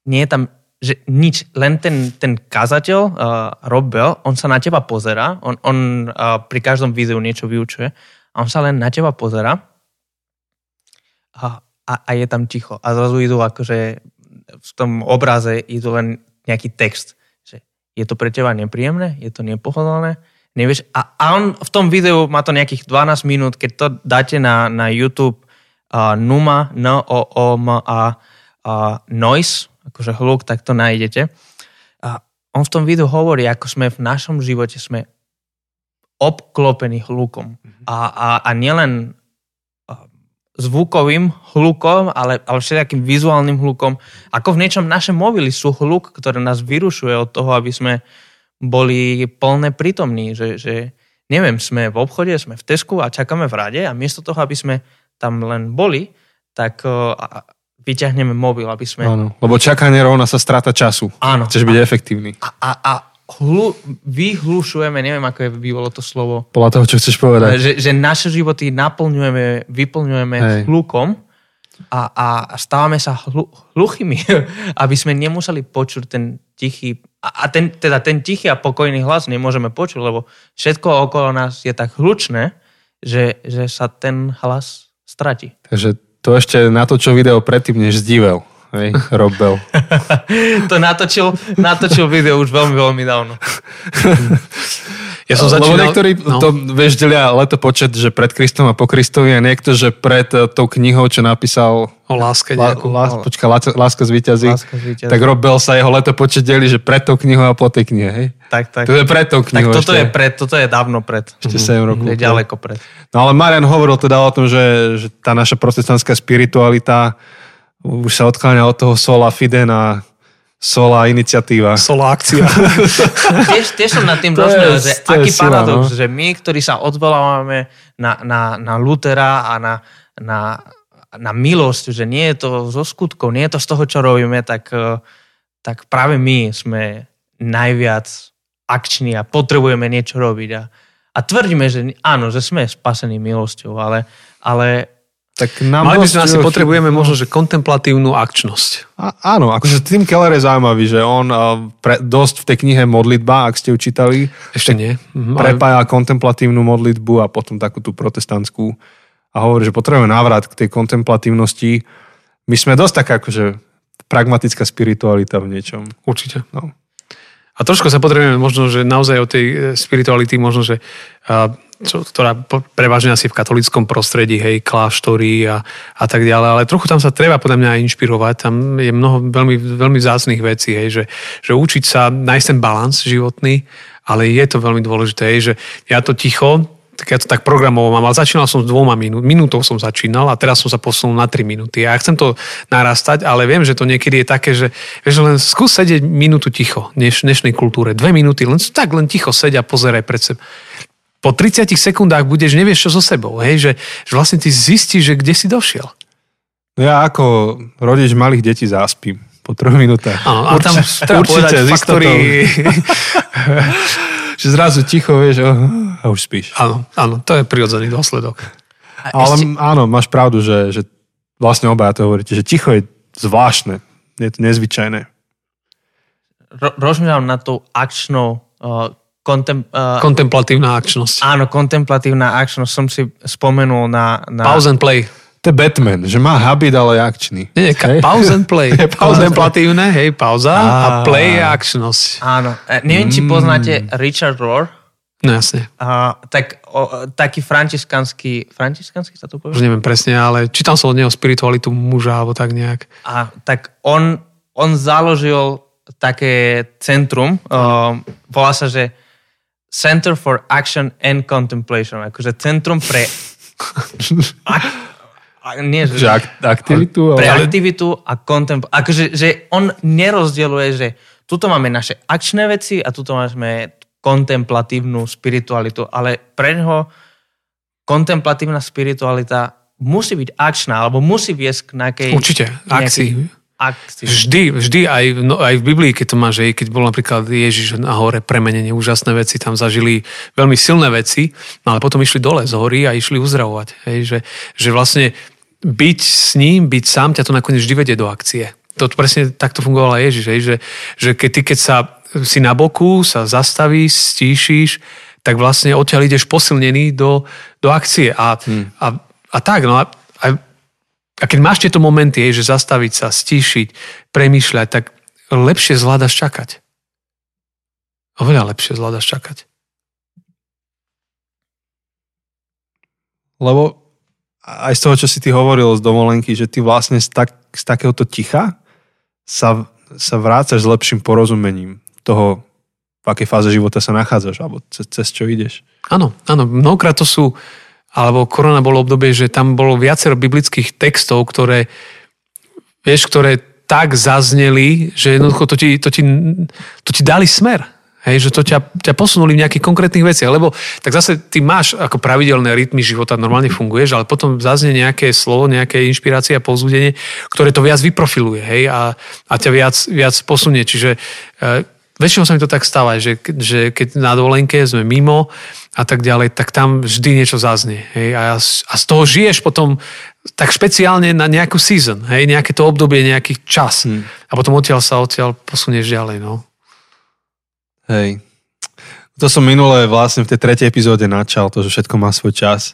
Nie je tam že nič, len ten, ten kazateľ, uh, Rob on sa na teba pozera, on, on uh, pri každom videu niečo vyučuje a on sa len na teba pozera a, a, a je tam ticho. A zrazu idú akože v tom obraze idú len nejaký text. Že je to pre teba nepríjemné? Je to nepohodlné? Nevieš? A, a on v tom videu má to nejakých 12 minút, keď to dáte na, na YouTube uh, Numa, n o o m a uh, Noise, akože hluk, tak to nájdete. A on v tom videu hovorí, ako sme v našom živote sme obklopený hlukom. Mm-hmm. A, a, a nielen zvukovým hlukom, ale, ale všetkým vizuálnym hlukom. Ako v niečom naše mobily sú hluk, ktoré nás vyrušuje od toho, aby sme boli plne prítomní. Že, že neviem, sme v obchode, sme v Tesku a čakáme v rade a miesto toho, aby sme tam len boli, tak uh, vyťahneme mobil, aby sme... Áno, lebo čakanie rovná sa strata času. Áno. Chceš byť efektívny. A, a, a hlu, vyhlušujeme, neviem, ako je bývalo to slovo. Podľa toho, čo chceš povedať. Že, že naše životy naplňujeme, vyplňujeme Hej. hlukom a, a stávame sa hlu, hluchými, aby sme nemuseli počuť ten tichý, a ten, teda ten tichý a pokojný hlas nemôžeme počuť, lebo všetko okolo nás je tak hlučné, že, že sa ten hlas stratí. Takže to ešte natočil video predtým, než zdivel. Hej, Rob Bell. to natočil, natočil video už veľmi, veľmi dávno. Ja som začínal... Lebo niektorí no. to, vieš, delia leto počet, že pred Kristom a po Kristovi a niekto, že pred eh, tou knihou, čo napísal o láske nejakú. Lás, počka, láska, láska zvíťazí. Láska zvíťazí. Tak Rob Bell sa jeho leto počet delí, že pred tou knihou a po tej knihe, hej? Tak, tak. To je pred tou knihou. Tak toto ešte. je pred, toto je dávno pred. Ešte mm-hmm. 7 rokov. Je ďaleko pred. No ale Marian hovoril teda o tom, že, že tá naša protestantská spiritualita už sa odkláňa od toho sola fide na sola iniciatíva. Sola akcia. tiež, tiež som nad tým rozmýšľal, že aký sila, paradox, no? že my, ktorí sa odvolávame na, na, na Lutera a na, na, na milosť, že nie je to zo skutkov, nie je to z toho, čo robíme, tak, eh, tak práve my sme najviac akční a potrebujeme niečo robiť. A, a tvrdíme, že áno, že sme spasení milosťou, ale, ale tak nám Mali by sme asi potrebujeme možno, že kontemplatívnu akčnosť. A, áno, akože Tim Keller je zaujímavý, že on pre, dosť v tej knihe Modlitba, ak ste ju čítali, Ešte nie. Mhm, ale- prepája kontemplatívnu modlitbu a potom takú tú protestantskú a hovorí, že potrebujeme návrat k tej kontemplatívnosti. My sme dosť taká akože pragmatická spiritualita v niečom. Určite. No. A trošku sa potrebujeme možno, že naozaj o tej e, spirituality možno, že čo, ktorá prevažne asi v katolickom prostredí, hej, kláštory a, a tak ďalej, ale trochu tam sa treba podľa mňa inšpirovať, tam je mnoho veľmi, veľmi vzácných vecí, hej, že, že učiť sa nájsť ten balans životný, ale je to veľmi dôležité, hej, že ja to ticho, tak ja to tak programoval mám, ale začínal som s dvoma minút, minútou som začínal a teraz som sa posunul na 3 minúty. Ja chcem to narastať, ale viem, že to niekedy je také, že, vieš, len skús sedieť minútu ticho v dneš, dnešnej kultúre. Dve minúty, len tak len ticho seď a pozeraj pred seba. Po 30 sekundách budeš, nevieš čo so sebou, hej, že, že vlastne ty zistíš, že kde si došiel. No ja ako rodič malých detí zaspím po troch minútach. Áno, ale tam Určite- treba určite, faktory... Že zrazu ticho, vieš, oh, a už spíš. áno, áno, to je prirodzený dôsledok. A Ale ešte, áno, máš pravdu, že, že vlastne obaja to hovoríte, že ticho je zvláštne. Je to nezvyčajné. ro, rozmýšľam na tou akčnou uh, kontem, uh, Kontemplatívna akčnosť. áno, kontemplatívna akčnosť som si spomenul na... na Pause and play. To je Batman, že má habit, ale je akčný. Nie, nie, ka- Hej? pause and play. Kontemplatívne, hej, pauza a Á. play je akčnosť. Áno. E, neviem, či poznáte Richard Rohr. No jasne. Uh, tak, o, taký františkanský, františkanský sa to povie? Už neviem presne, ale čítal som od neho spiritualitu muža alebo tak nejak. A, tak on, on založil také centrum, uh, volá sa, že Center for Action and Contemplation, akože centrum pre ak, a, nie, že, Že ak, aktivitu, pre ale... aktivitu a kontempl... Akože, že on nerozdieluje, že tuto máme naše akčné veci a tuto máme kontemplatívnu spiritualitu, ale pre neho kontemplatívna spiritualita musí byť akčná, alebo musí viesť k nejakej... Určite, akcii. Vždy, vždy aj, no, aj v Biblii, keď to máš, hej, keď bol napríklad Ježiš na hore premenenie, úžasné veci, tam zažili veľmi silné veci, no ale potom išli dole z hory a išli uzdravovať. Hej, že, že vlastne byť s ním, byť sám, ťa to nakoniec vždy vedie do akcie. To presne takto fungovala Ježiš, hej, že, že keď ty, keď sa si na boku, sa zastavíš, stíšiš, tak vlastne odtiaľ ideš posilnený do, do akcie. A, hmm. a, a tak, no a, a keď máš tieto momenty, hej, že zastaviť sa, stíšiť, premýšľať, tak lepšie zvládaš čakať. Oveľa lepšie zvládaš čakať. Lebo aj z toho, čo si ty hovoril z dovolenky, že ty vlastne z, tak, z takéhoto ticha sa, sa vrácaš s lepším porozumením toho, v akej fáze života sa nachádzaš, alebo cez, cez čo ideš. Áno, áno, mnohokrát to sú, alebo korona bolo obdobie, že tam bolo viacero biblických textov, ktoré, vieš, ktoré tak zazneli, že jednoducho to ti, to ti, to ti dali smer. Hej, že to ťa, ťa posunuli v nejakých konkrétnych veciach, lebo tak zase ty máš ako pravidelné rytmy života, normálne funguješ, ale potom zaznie nejaké slovo, nejaké inšpirácie a povzbudenie, ktoré to viac vyprofiluje, hej, a, a ťa viac, viac posunie. Čiže e, väčšinou sa mi to tak stáva, že, že keď na dovolenke sme mimo a tak ďalej, tak tam vždy niečo zaznie. Hej? A, a z toho žiješ potom tak špeciálne na nejakú season, hej? nejaké to obdobie, nejaký čas. Hmm. A potom odtiaľ sa odtiaľ posunieš ďalej. No. Hej. To som minule vlastne v tej tretej epizóde načal, to, že všetko má svoj čas.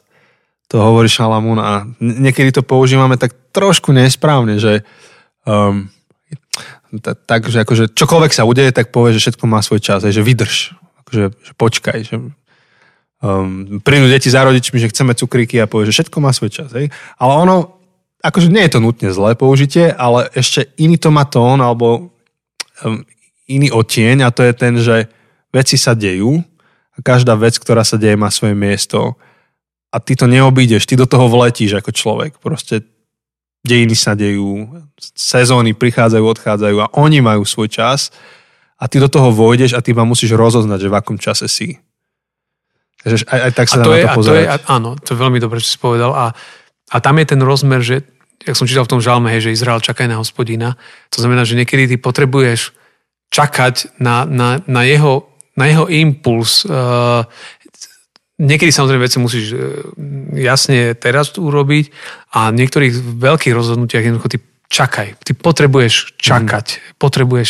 To hovorí Šalamún a niekedy to používame tak trošku nesprávne, že um, tak, že akože čokoľvek sa udeje, tak povie, že všetko má svoj čas, že vydrž, akože, že počkaj, že um, prídu deti za rodičmi, že chceme cukríky a povie, že všetko má svoj čas. Hej? Ale ono, akože nie je to nutne zlé použitie, ale ešte iný to má tón, alebo um, iný odtieň a to je ten, že veci sa dejú a každá vec, ktorá sa deje, má svoje miesto a ty to neobídeš, ty do toho vletíš ako človek. Proste dejiny sa dejú, sezóny prichádzajú, odchádzajú a oni majú svoj čas a ty do toho vojdeš a ty ma musíš rozoznať, že v akom čase si. Takže aj, aj tak sa a dá to na je, to a to pozerať. je, áno, to je veľmi dobre, čo si povedal. A, a tam je ten rozmer, že, jak som čítal v tom žalme, hej, že Izrael čakaj na hospodina. To znamená, že niekedy ty potrebuješ čakať na, na, na, jeho, na jeho impuls. Niekedy samozrejme veci musíš e, jasne teraz urobiť a v niektorých veľkých rozhodnutiach jednoducho ty čakaj. Ty potrebuješ čakať. Mm. Potrebuješ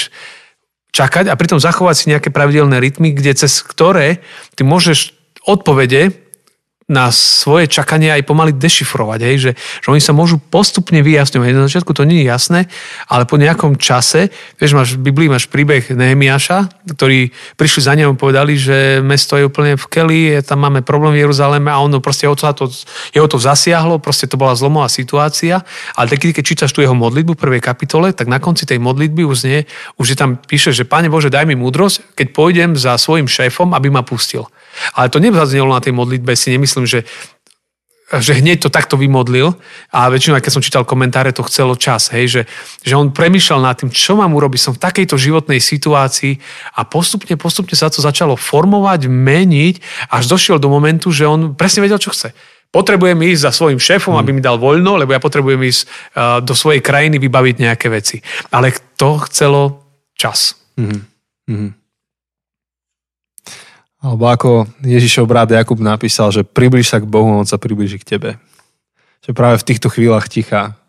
čakať a pritom zachovať si nejaké pravidelné rytmy, kde cez ktoré ty môžeš odpovede na svoje čakanie aj pomaly dešifrovať, hej, že, že oni sa môžu postupne vyjasňovať. Na začiatku to nie je jasné, ale po nejakom čase, vieš, máš v Biblii máš príbeh Nehemiáša, ktorí prišli za ňom a povedali, že mesto je úplne v keli, tam máme problém v Jeruzaleme a ono proste jeho to, jeho to zasiahlo, proste to bola zlomová situácia, ale taký, keď čítaš tu jeho modlitbu v prvej kapitole, tak na konci tej modlitby už nie, už je tam píše, že Pane Bože, daj mi múdrosť, keď pôjdem za svojim šéfom, aby ma pustil. Ale to nezaznelo na tej modlitbe, si nemyslím, že že hneď to takto vymodlil a väčšinou, keď som čítal komentáre, to chcelo čas, hej, že, že on premyšľal nad tým, čo mám urobiť, som v takejto životnej situácii a postupne, postupne sa to začalo formovať, meniť, až došiel do momentu, že on presne vedel, čo chce. Potrebujem ísť za svojim šéfom, mm. aby mi dal voľno, lebo ja potrebujem ísť uh, do svojej krajiny vybaviť nejaké veci. Ale to chcelo čas. Mm. Mm. Alebo ako Ježišov brat Jakub napísal, že približ sa k Bohu, on sa približí k tebe. Že práve v týchto chvíľach ticha,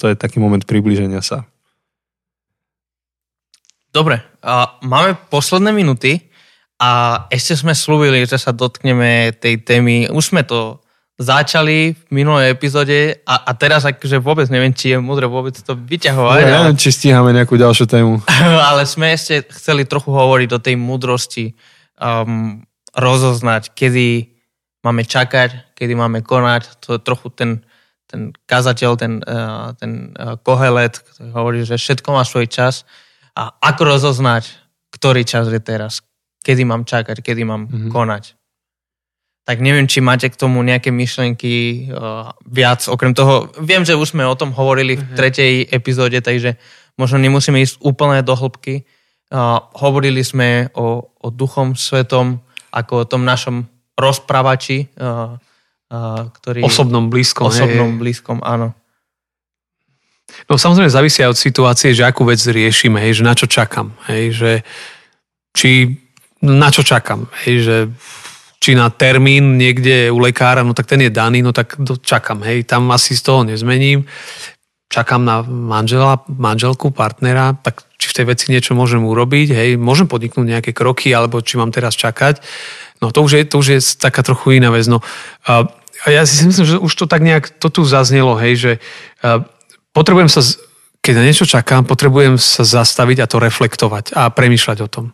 to je taký moment približenia sa. Dobre, a máme posledné minuty a ešte sme slúbili, že sa dotkneme tej témy. Už sme to začali v minulej epizóde a, a teraz akože vôbec neviem, či je múdre vôbec to vyťahovať. Ja neviem, či stíhame nejakú ďalšiu tému. ale sme ešte chceli trochu hovoriť o tej múdrosti um, rozoznať, kedy máme čakať, kedy máme konať. To je trochu ten, ten kazateľ, ten, uh, ten uh, kohelet, ktorý hovorí, že všetko má svoj čas. A ako rozoznať, ktorý čas je teraz, kedy mám čakať, kedy mám mm-hmm. konať. Tak neviem, či máte k tomu nejaké myšlenky uh, viac. Okrem toho, viem, že už sme o tom hovorili v mhm. tretej epizóde, takže možno nemusíme ísť úplne do hĺbky, hovorili sme o, o Duchom Svetom ako o tom našom rozprávači, uh, uh, ktorý... Osobnom blízkom. Osobnom hej. blízkom, áno. No samozrejme závisia od situácie, že akú vec riešime, hej, že na čo čakám. Hej, že či na čo čakám. Hej, že či na termín niekde u lekára, no tak ten je daný, no tak čakám. Hej, tam asi z toho nezmením čakám na manžela, manželku, partnera, tak či v tej veci niečo môžem urobiť, hej, môžem podniknúť nejaké kroky, alebo či mám teraz čakať. No to už je, to už je taká trochu iná vec. No, a ja si myslím, že už to tak nejak, to tu zaznelo, hej, že potrebujem sa, keď na niečo čakám, potrebujem sa zastaviť a to reflektovať a premýšľať o tom.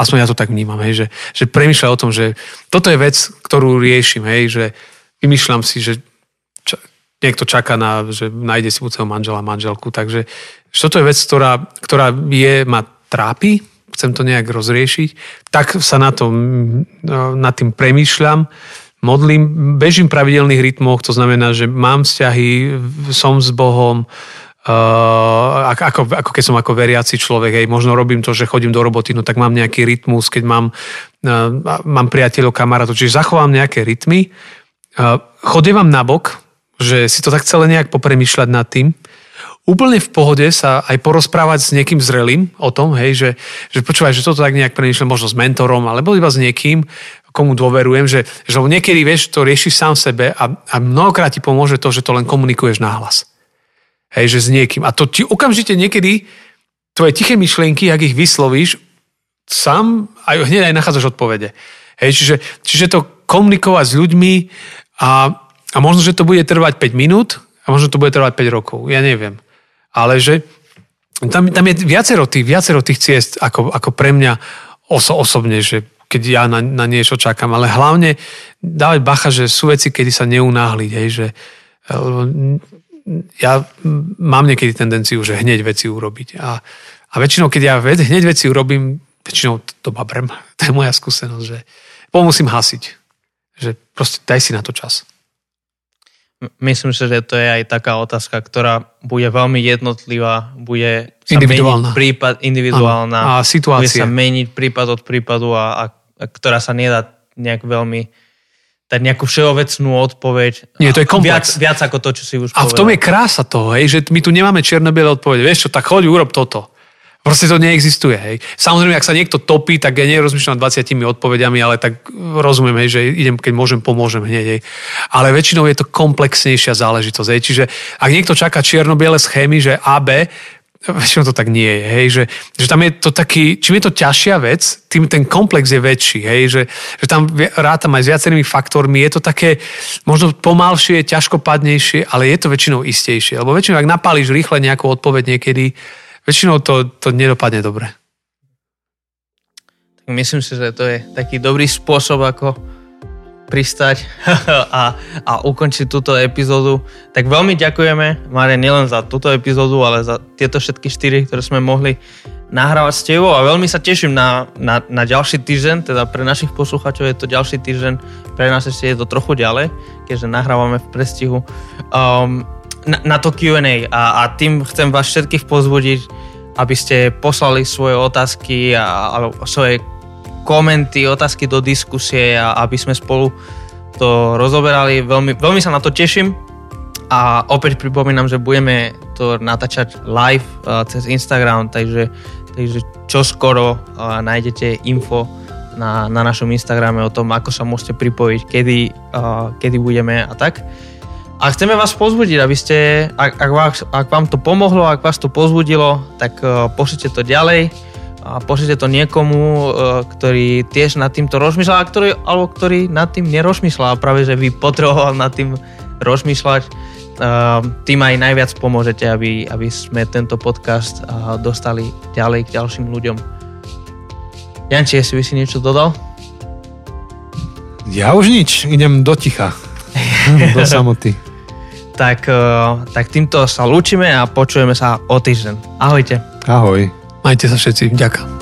Aspoň ja to tak vnímam, hej, že, že premýšľať o tom, že toto je vec, ktorú riešim, hej, že vymýšľam si, že niekto čaká na, že nájde si buď manžela, manželku. Takže toto je vec, ktorá, ktorá je, ma trápi, chcem to nejak rozriešiť, tak sa na to, nad tým premýšľam, modlím, bežím v pravidelných rytmoch, to znamená, že mám vzťahy, som s Bohom, Uh, ako, ako keď som ako veriaci človek, hej, možno robím to, že chodím do roboty, no tak mám nejaký rytmus, keď mám, uh, mám priateľov, kamarátov, čiže zachovám nejaké rytmy. Uh, chodievam na bok, že si to tak celé nejak popremýšľať nad tým. Úplne v pohode sa aj porozprávať s niekým zrelým o tom, hej, že, že počúvaj, že toto tak nejak premýšľam možno s mentorom, alebo iba s niekým, komu dôverujem, že, že niekedy vieš, to riešiš sám sebe a, a mnohokrát ti pomôže to, že to len komunikuješ nahlas. Hej, že s niekým. A to ti okamžite niekedy tvoje tiché myšlienky, ak ich vyslovíš, sám aj hneď aj nachádzaš odpovede. Hej, čiže, čiže to komunikovať s ľuďmi a a možno, že to bude trvať 5 minút a možno to bude trvať 5 rokov. Ja neviem. Ale že tam, tam je viacero tých, viacero tých ciest ako, ako pre mňa oso, osobne, že keď ja na, na niečo čakám. Ale hlavne dávať bacha, že sú veci, kedy sa neunáhliť. Hej, že, ja mám niekedy tendenciu, že hneď veci urobiť. A, a väčšinou, keď ja hneď veci urobím, väčšinou to babrem. To je moja skúsenosť, že pomusím hasiť. Že proste daj si na to čas. Myslím si, že to je aj taká otázka, ktorá bude veľmi jednotlivá, bude sa individuálna. meniť prípad, individuálna, a situácia. bude sa meniť prípad od prípadu a, a, a ktorá sa nedá nejak veľmi dať nejakú všeobecnú odpoveď. Nie, to je komplex. Viac, viac ako to, čo si už A povedal. v tom je krása toho, hej, že my tu nemáme čierno-biele odpovede. Vieš čo, tak choď, urob toto. Proste to neexistuje, hej. Samozrejme, ak sa niekto topí, tak ja nerozmýšľam 20 odpovediami, ale tak rozumiem, že idem, keď môžem, pomôžem hneď, hej. Ale väčšinou je to komplexnejšia záležitosť, hej. Čiže ak niekto čaká čierno-biele schémy, že AB, väčšinou to tak nie je, hej, že, že tam je to taký, čím je to ťažšia vec, tým ten komplex je väčší, hej, že, že tam rátam aj s viacerými faktormi, je to také možno pomalšie, ťažkopadnejšie, ale je to väčšinou istejšie, lebo väčšinou, ak napálíš rýchle nejakú odpoveď niekedy, väčšinou to, to nedopadne dobre. Myslím si, že to je taký dobrý spôsob, ako pristať a, a ukončiť túto epizódu. Tak veľmi ďakujeme, Mare, nielen za túto epizódu, ale za tieto všetky štyri, ktoré sme mohli nahrávať s tebou a veľmi sa teším na, na, na ďalší týždeň, teda pre našich poslucháčov je to ďalší týždeň, pre nás ešte je to trochu ďalej, keďže nahrávame v prestihu um, na, na to Q&A a, a tým chcem vás všetkých pozbudiť, aby ste poslali svoje otázky a, a svoje komenty, otázky do diskusie a aby sme spolu to rozoberali. Veľmi, veľmi sa na to teším a opäť pripomínam, že budeme to natáčať live uh, cez Instagram, takže, takže čo skoro uh, nájdete info na, na našom Instagrame o tom, ako sa môžete pripojiť, kedy, uh, kedy budeme a tak. A chceme vás pozbudiť, aby ste, ak, ak, vás, ak vám to pomohlo, ak vás to pozbudilo, tak uh, pošlite to ďalej a pošlite to niekomu, e, ktorý tiež nad týmto rozmýšľa, ktorý, alebo ktorý nad tým nerozmýšľa a práve, že vy potreboval nad tým rozmýšľať, e, tým aj najviac pomôžete, aby, aby sme tento podcast dostali ďalej k ďalším ľuďom. Janči, jestli by si niečo dodal? Ja už nič, idem do ticha, do samoty. Tak, tak týmto sa lúčime a počujeme sa o týždeň. Ahojte. Ahoj. Majte sa všetci. Ďakujem.